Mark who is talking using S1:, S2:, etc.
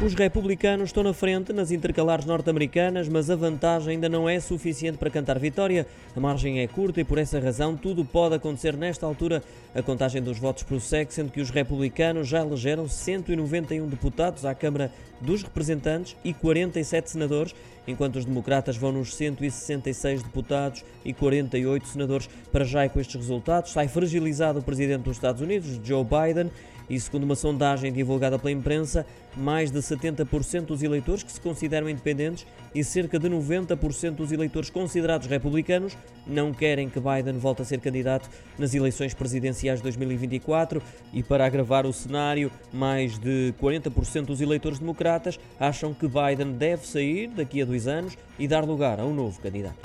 S1: Os republicanos estão na frente nas intercalares norte-americanas, mas a vantagem ainda não é suficiente para cantar vitória. A margem é curta e, por essa razão, tudo pode acontecer nesta altura. A contagem dos votos prossegue, sendo que os republicanos já elegeram 191 deputados à Câmara dos Representantes e 47 senadores, enquanto os democratas vão nos 166 deputados e 48 senadores. Para já, com estes resultados, sai fragilizado o presidente dos Estados Unidos, Joe Biden, e segundo uma sondagem divulgada pela imprensa, mais de 70% dos eleitores que se consideram independentes e cerca de 90% dos eleitores considerados republicanos não querem que Biden volte a ser candidato nas eleições presidenciais de 2024 e para agravar o cenário, mais de 40% dos eleitores democratas acham que Biden deve sair daqui a dois anos e dar lugar a um novo candidato.